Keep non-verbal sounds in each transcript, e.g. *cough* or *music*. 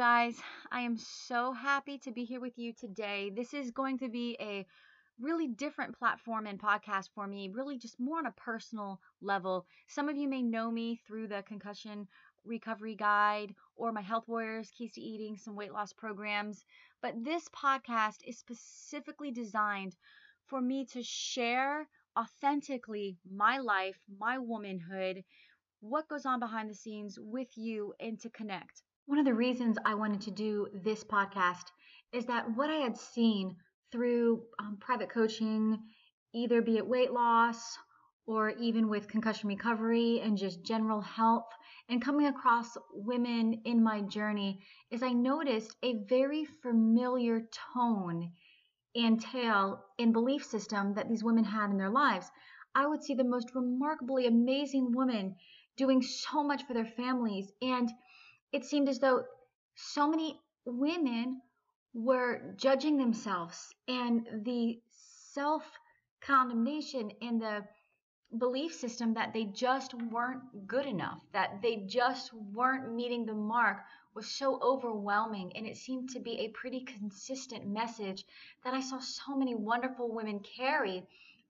guys. I am so happy to be here with you today. This is going to be a really different platform and podcast for me, really just more on a personal level. Some of you may know me through the concussion recovery guide or my health warriors keys to eating some weight loss programs but this podcast is specifically designed for me to share authentically my life my womanhood what goes on behind the scenes with you and to connect one of the reasons i wanted to do this podcast is that what i had seen through um, private coaching either be it weight loss or even with concussion recovery and just general health and coming across women in my journey is I noticed a very familiar tone and tale and belief system that these women had in their lives. I would see the most remarkably amazing women doing so much for their families. And it seemed as though so many women were judging themselves and the self condemnation and the belief system that they just weren't good enough, that they just weren't meeting the mark was so overwhelming. And it seemed to be a pretty consistent message that I saw so many wonderful women carry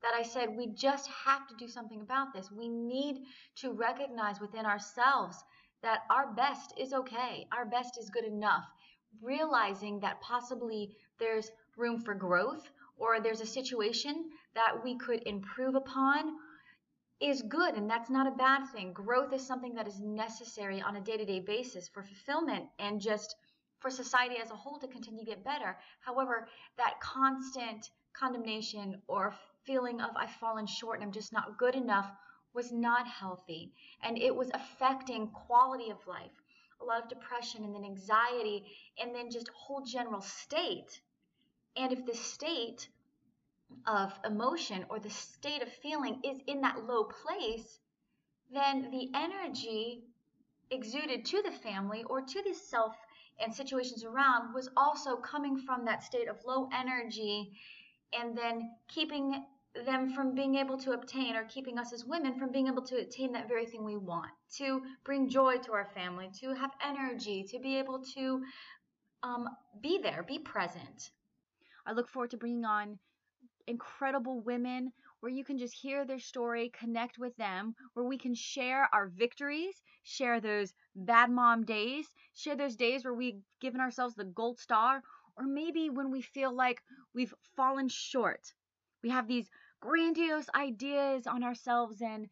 that I said, we just have to do something about this. We need to recognize within ourselves that our best is okay, our best is good enough. Realizing that possibly there's room for growth or there's a situation that we could improve upon is good and that's not a bad thing. Growth is something that is necessary on a day to day basis for fulfillment and just for society as a whole to continue to get better. However, that constant condemnation or feeling of I've fallen short and I'm just not good enough was not healthy and it was affecting quality of life. A lot of depression and then anxiety and then just whole general state. And if the state of emotion or the state of feeling is in that low place, then the energy exuded to the family or to the self and situations around was also coming from that state of low energy and then keeping them from being able to obtain or keeping us as women from being able to attain that very thing we want to bring joy to our family to have energy to be able to um, be there be present i look forward to bringing on incredible women where you can just hear their story, connect with them, where we can share our victories, share those bad mom days, share those days where we've given ourselves the gold star, or maybe when we feel like we've fallen short. We have these grandiose ideas on ourselves and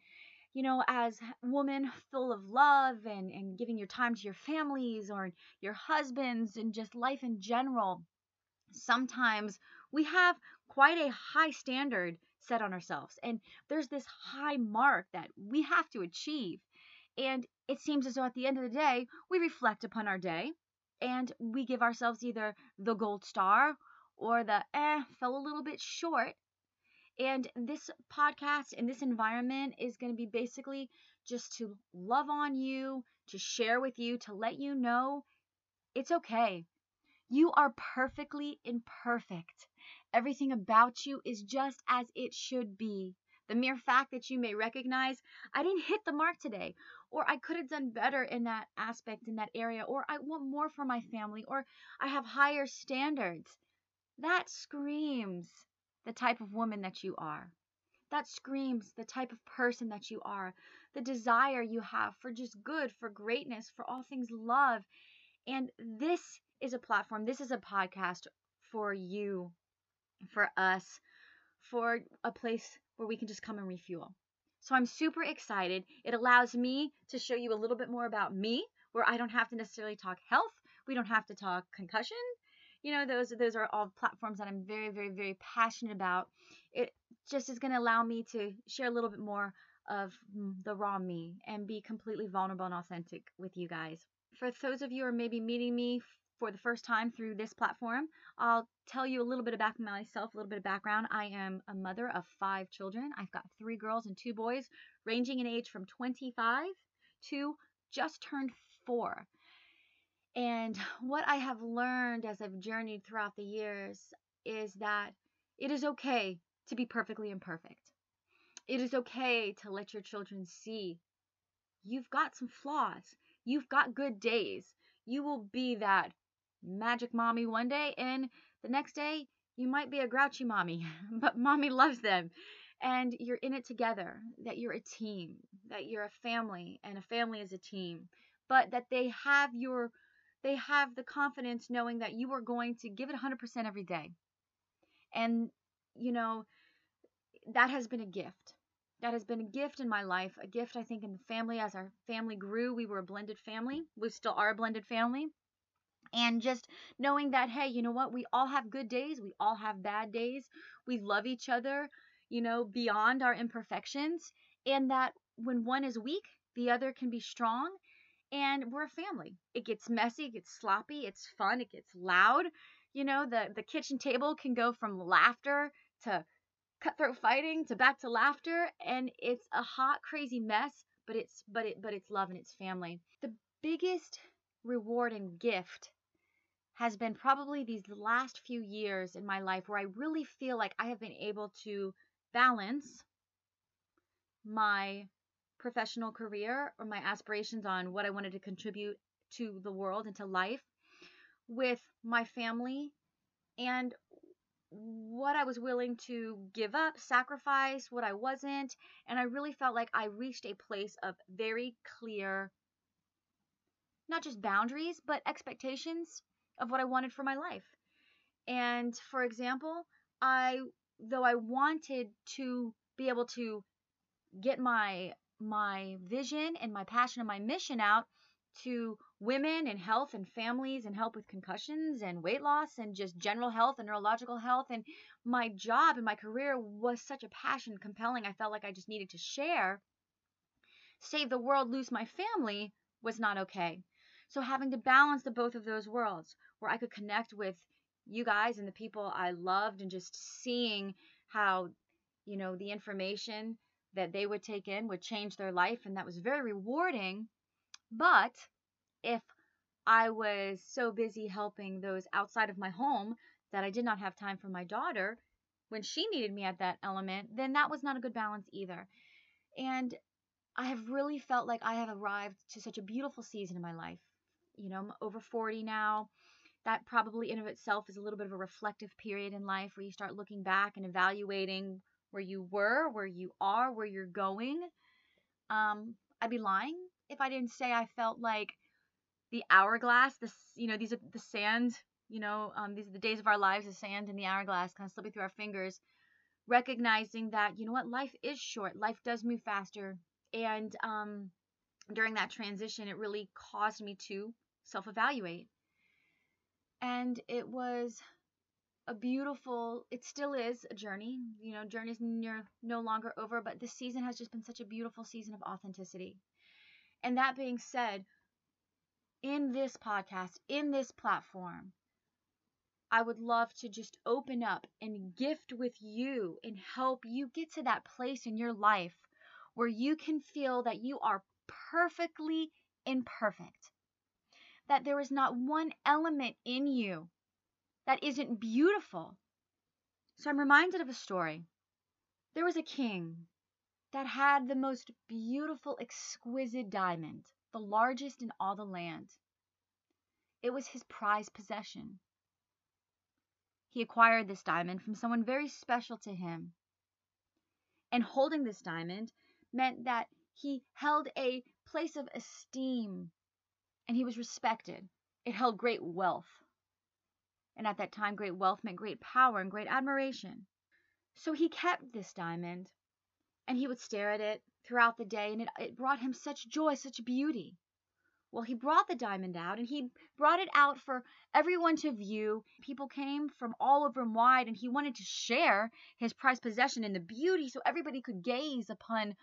you know, as women full of love and, and giving your time to your families or your husbands and just life in general, sometimes we have quite a high standard set on ourselves. And there's this high mark that we have to achieve. And it seems as though at the end of the day, we reflect upon our day and we give ourselves either the gold star or the eh, fell a little bit short. And this podcast and this environment is going to be basically just to love on you, to share with you, to let you know it's okay. You are perfectly imperfect. Everything about you is just as it should be. The mere fact that you may recognize, I didn't hit the mark today, or I could have done better in that aspect, in that area, or I want more for my family, or I have higher standards. That screams the type of woman that you are. That screams the type of person that you are, the desire you have for just good, for greatness, for all things love. And this is a platform, this is a podcast for you, for us, for a place where we can just come and refuel. So I'm super excited. It allows me to show you a little bit more about me, where I don't have to necessarily talk health. We don't have to talk concussion. You know, those those are all platforms that I'm very, very, very passionate about. It just is going to allow me to share a little bit more of the raw me and be completely vulnerable and authentic with you guys. For those of you who are maybe meeting me for the first time through this platform, I'll tell you a little bit about myself, a little bit of background. I am a mother of five children. I've got three girls and two boys, ranging in age from 25 to just turned four. And *sighs* what I have learned as I've journeyed throughout the years is that it is okay to be perfectly imperfect. It is okay to let your children see you've got some flaws. You've got good days you will be that magic mommy one day, and the next day, you might be a grouchy mommy, *laughs* but mommy loves them. And you're in it together, that you're a team, that you're a family, and a family is a team, but that they have your they have the confidence knowing that you are going to give it 100% every day. And, you know, that has been a gift. That has been a gift in my life, a gift, I think, in the family. As our family grew, we were a blended family. We still are a blended family. And just knowing that, hey, you know what? We all have good days. We all have bad days. We love each other, you know, beyond our imperfections. And that when one is weak, the other can be strong and we're a family. It gets messy, it gets sloppy, it's fun, it gets loud. You know, the the kitchen table can go from laughter to cutthroat fighting to back to laughter and it's a hot crazy mess, but it's but it but it's love and it's family. The biggest reward and gift has been probably these last few years in my life where I really feel like I have been able to balance my professional career or my aspirations on what I wanted to contribute to the world and to life with my family and what I was willing to give up, sacrifice, what I wasn't. And I really felt like I reached a place of very clear, not just boundaries, but expectations of what I wanted for my life. And for example, I, though I wanted to be able to get my my vision and my passion and my mission out to women and health and families and help with concussions and weight loss and just general health and neurological health. And my job and my career was such a passion compelling. I felt like i just needed to share save the world lose my family was not okay. So having to balance the both of those worlds where i could connect with you guys and the people i loved and just seeing how you know the information that they would take in would change their life, and that was very rewarding. But if I was so busy helping those outside of my home that I did not have time for my daughter when she needed me at that element, then that was not a good balance either. And I have really felt like I have arrived to such a beautiful season in my life. You know, I'm over 40 now. That probably in of itself is a little bit of a reflective period in life where you start looking back and evaluating where you were, where you are, where you're going. Um, I'd be lying if I didn't say I felt like the hourglass, this you know, these are the sand, you know, um, these are the days of our lives, the sand in the hourglass kind of slipping through our fingers, recognizing that, you know what, life is short, life does move faster. And um, during that transition, it really caused me to self evaluate. And it was a beautiful it still is a journey you know journey's near, no longer over but this season has just been such a beautiful season of authenticity. And that being said in this podcast in this platform i would love to just open up and gift with you and help you get to that place in your life where you can feel that you are perfectly imperfect that there is not one element in you that isn't beautiful. So I'm reminded of a story. There was a king that had the most beautiful, exquisite diamond, the largest in all the land. It was his prized possession. He acquired this diamond from someone very special to him. And holding this diamond meant that he held a place of esteem and he was respected. It held great wealth and at that time great wealth meant great power and great admiration. So he kept this diamond, and he would stare at it throughout the day, and it, it brought him such joy, such beauty. Well, he brought the diamond out, and he brought it out for everyone to view. People came from all over and wide, and he wanted to share his prized possession and the beauty so everybody could gaze upon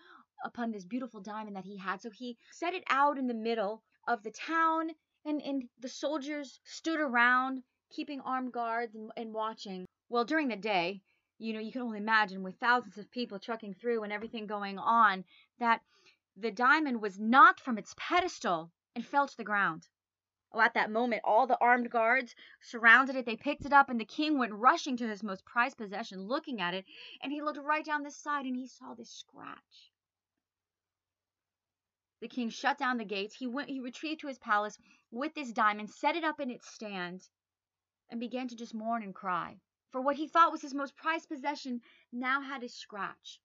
upon this beautiful diamond that he had. So he set it out in the middle of the town, and, and the soldiers stood around keeping armed guards and, and watching. Well, during the day, you know, you can only imagine with thousands of people trucking through and everything going on, that the diamond was knocked from its pedestal and fell to the ground. Oh, at that moment, all the armed guards surrounded it. They picked it up, and the king went rushing to his most prized possession, looking at it. And he looked right down the side, and he saw this scratch. the king shut down the gates. He went he retrieved to his palace with this diamond, set it up in its stand, and began to just mourn and cry. For what he thought was his most prized possession now had a scratch.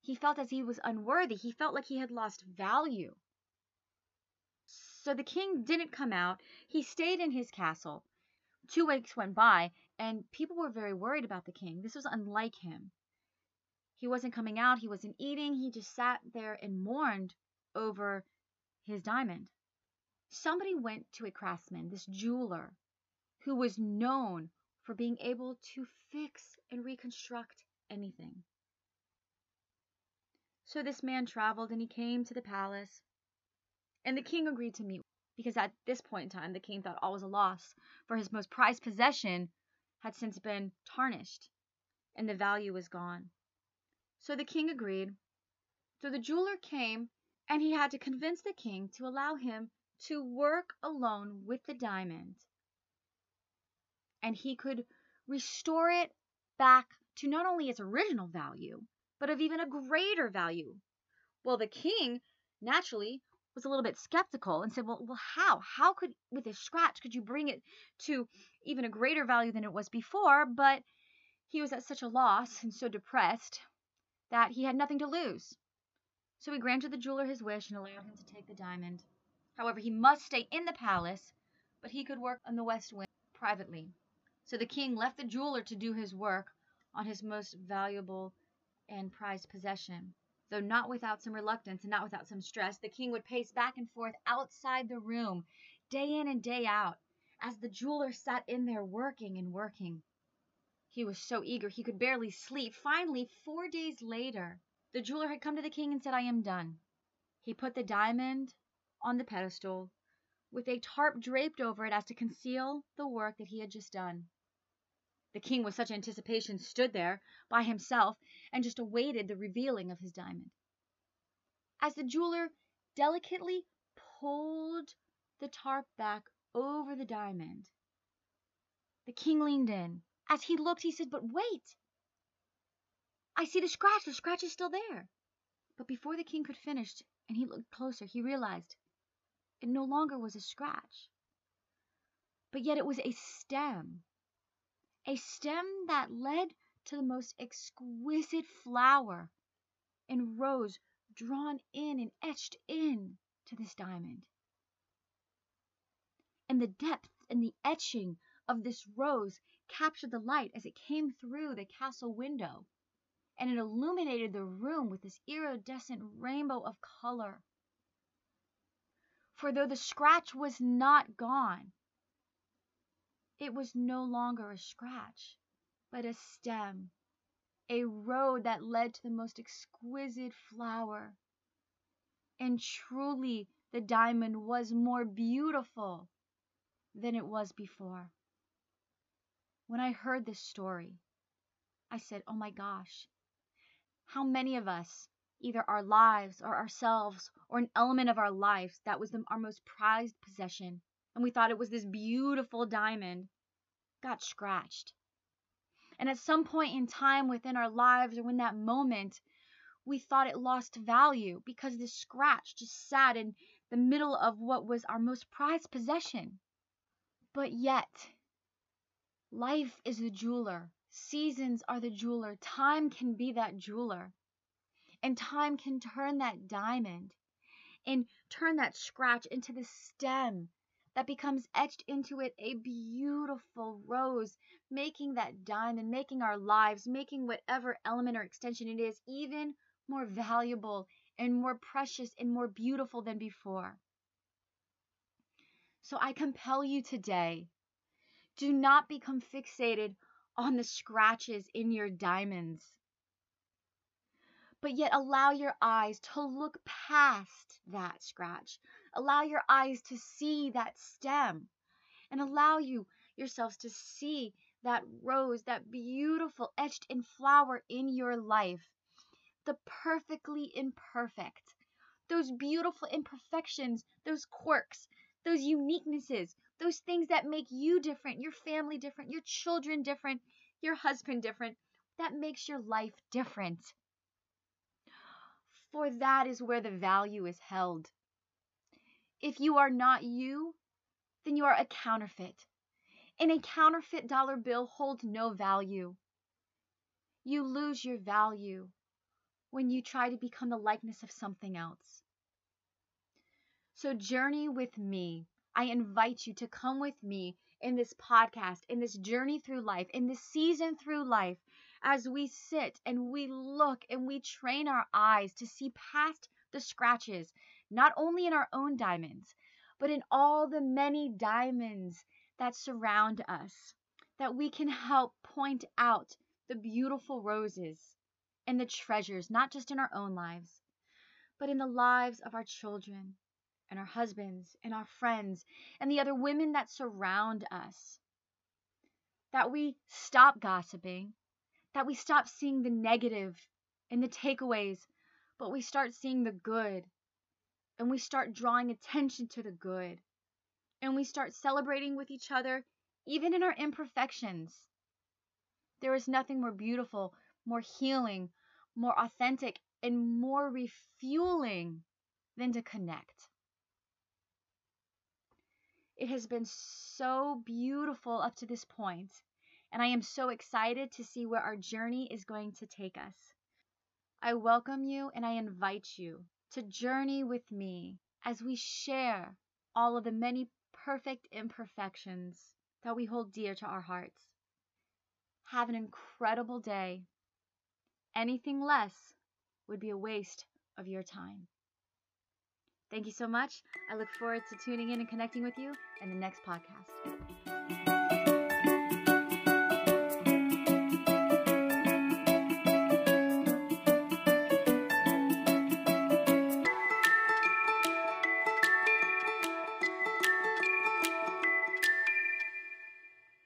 He felt as he was unworthy. He felt like he had lost value. So the king didn't come out. He stayed in his castle. Two weeks went by, and people were very worried about the king. This was unlike him. He wasn't coming out, he wasn't eating, he just sat there and mourned over his diamond. Somebody went to a craftsman, this jeweler, who was known for being able to fix and reconstruct anything. So this man traveled and he came to the palace, and the king agreed to meet because at this point in time the king thought all was a loss, for his most prized possession had since been tarnished, and the value was gone. So the king agreed. So the jeweler came, and he had to convince the king to allow him to work alone with the diamond. And he could restore it back to not only its original value, but of even a greater value. Well, the king naturally was a little bit skeptical and said, "Well, well, how? How could with a scratch could you bring it to even a greater value than it was before?" But he was at such a loss and so depressed that he had nothing to lose. So he granted the jeweler his wish and allowed him to take the diamond. However, he must stay in the palace, but he could work on the west wing privately. So the king left the jeweler to do his work on his most valuable and prized possession. Though not without some reluctance and not without some stress, the king would pace back and forth outside the room, day in and day out, as the jeweler sat in there working and working. He was so eager he could barely sleep. Finally, four days later, the jeweler had come to the king and said, I am done. He put the diamond on the pedestal, with a tarp draped over it as to conceal the work that he had just done. The king, with such anticipation, stood there by himself and just awaited the revealing of his diamond. As the jeweler delicately pulled the tarp back over the diamond, the king leaned in. As he looked, he said, But wait! I see the scratch. The scratch is still there. But before the king could finish and he looked closer, he realized it no longer was a scratch, but yet it was a stem a stem that led to the most exquisite flower and rose drawn in and etched in to this diamond. And the depth and the etching of this rose captured the light as it came through the castle window, and it illuminated the room with this iridescent rainbow of color. For though the scratch was not gone, it was no longer a scratch, but a stem, a road that led to the most exquisite flower. And truly the diamond was more beautiful than it was before. When I heard this story, I said, Oh my gosh, how many of us, either our lives or ourselves or an element of our lives that was the, our most prized possession, and we thought it was this beautiful diamond, got scratched. And at some point in time within our lives or in that moment, we thought it lost value because this scratch just sat in the middle of what was our most prized possession. But yet, life is the jeweler. Seasons are the jeweler. Time can be that jeweler. And time can turn that diamond and turn that scratch into the stem that becomes etched into it a beautiful rose, making that diamond, making our lives, making whatever element or extension it is, even more valuable and more precious and more beautiful than before. So I compel you today do not become fixated on the scratches in your diamonds, but yet allow your eyes to look past that scratch, Allow your eyes to see that stem and allow you yourselves to see that rose, that beautiful etched in flower in your life. The perfectly imperfect. Those beautiful imperfections, those quirks, those uniquenesses, those things that make you different, your family different, your children different, your husband different, that makes your life different. For that is where the value is held. If you are not you, then you are a counterfeit. And a counterfeit dollar bill holds no value. You lose your value when you try to become the likeness of something else. So, journey with me. I invite you to come with me in this podcast, in this journey through life, in this season through life, as we sit and we look and we train our eyes to see past the scratches, not only in our own diamonds, but in all the many diamonds that surround us, that we can help point out the beautiful roses and the treasures, not just in our own lives, but in the lives of our children and our husbands and our friends and the other women that surround us. That we stop gossiping, that we stop seeing the negative and the takeaways, but we start seeing the good and we start drawing attention to the good and we start celebrating with each other, even in our imperfections. There is nothing more beautiful, more healing, more authentic, and more refueling than to connect. It has been so beautiful up to this point, and I am so excited to see where our journey is going to take us. I welcome you and I invite you to journey with me as we share all of the many perfect imperfections that we hold dear to our hearts. Have an incredible day. Anything less would be a waste of your time. Thank you so much. I look forward to tuning in and connecting with you in the next podcast.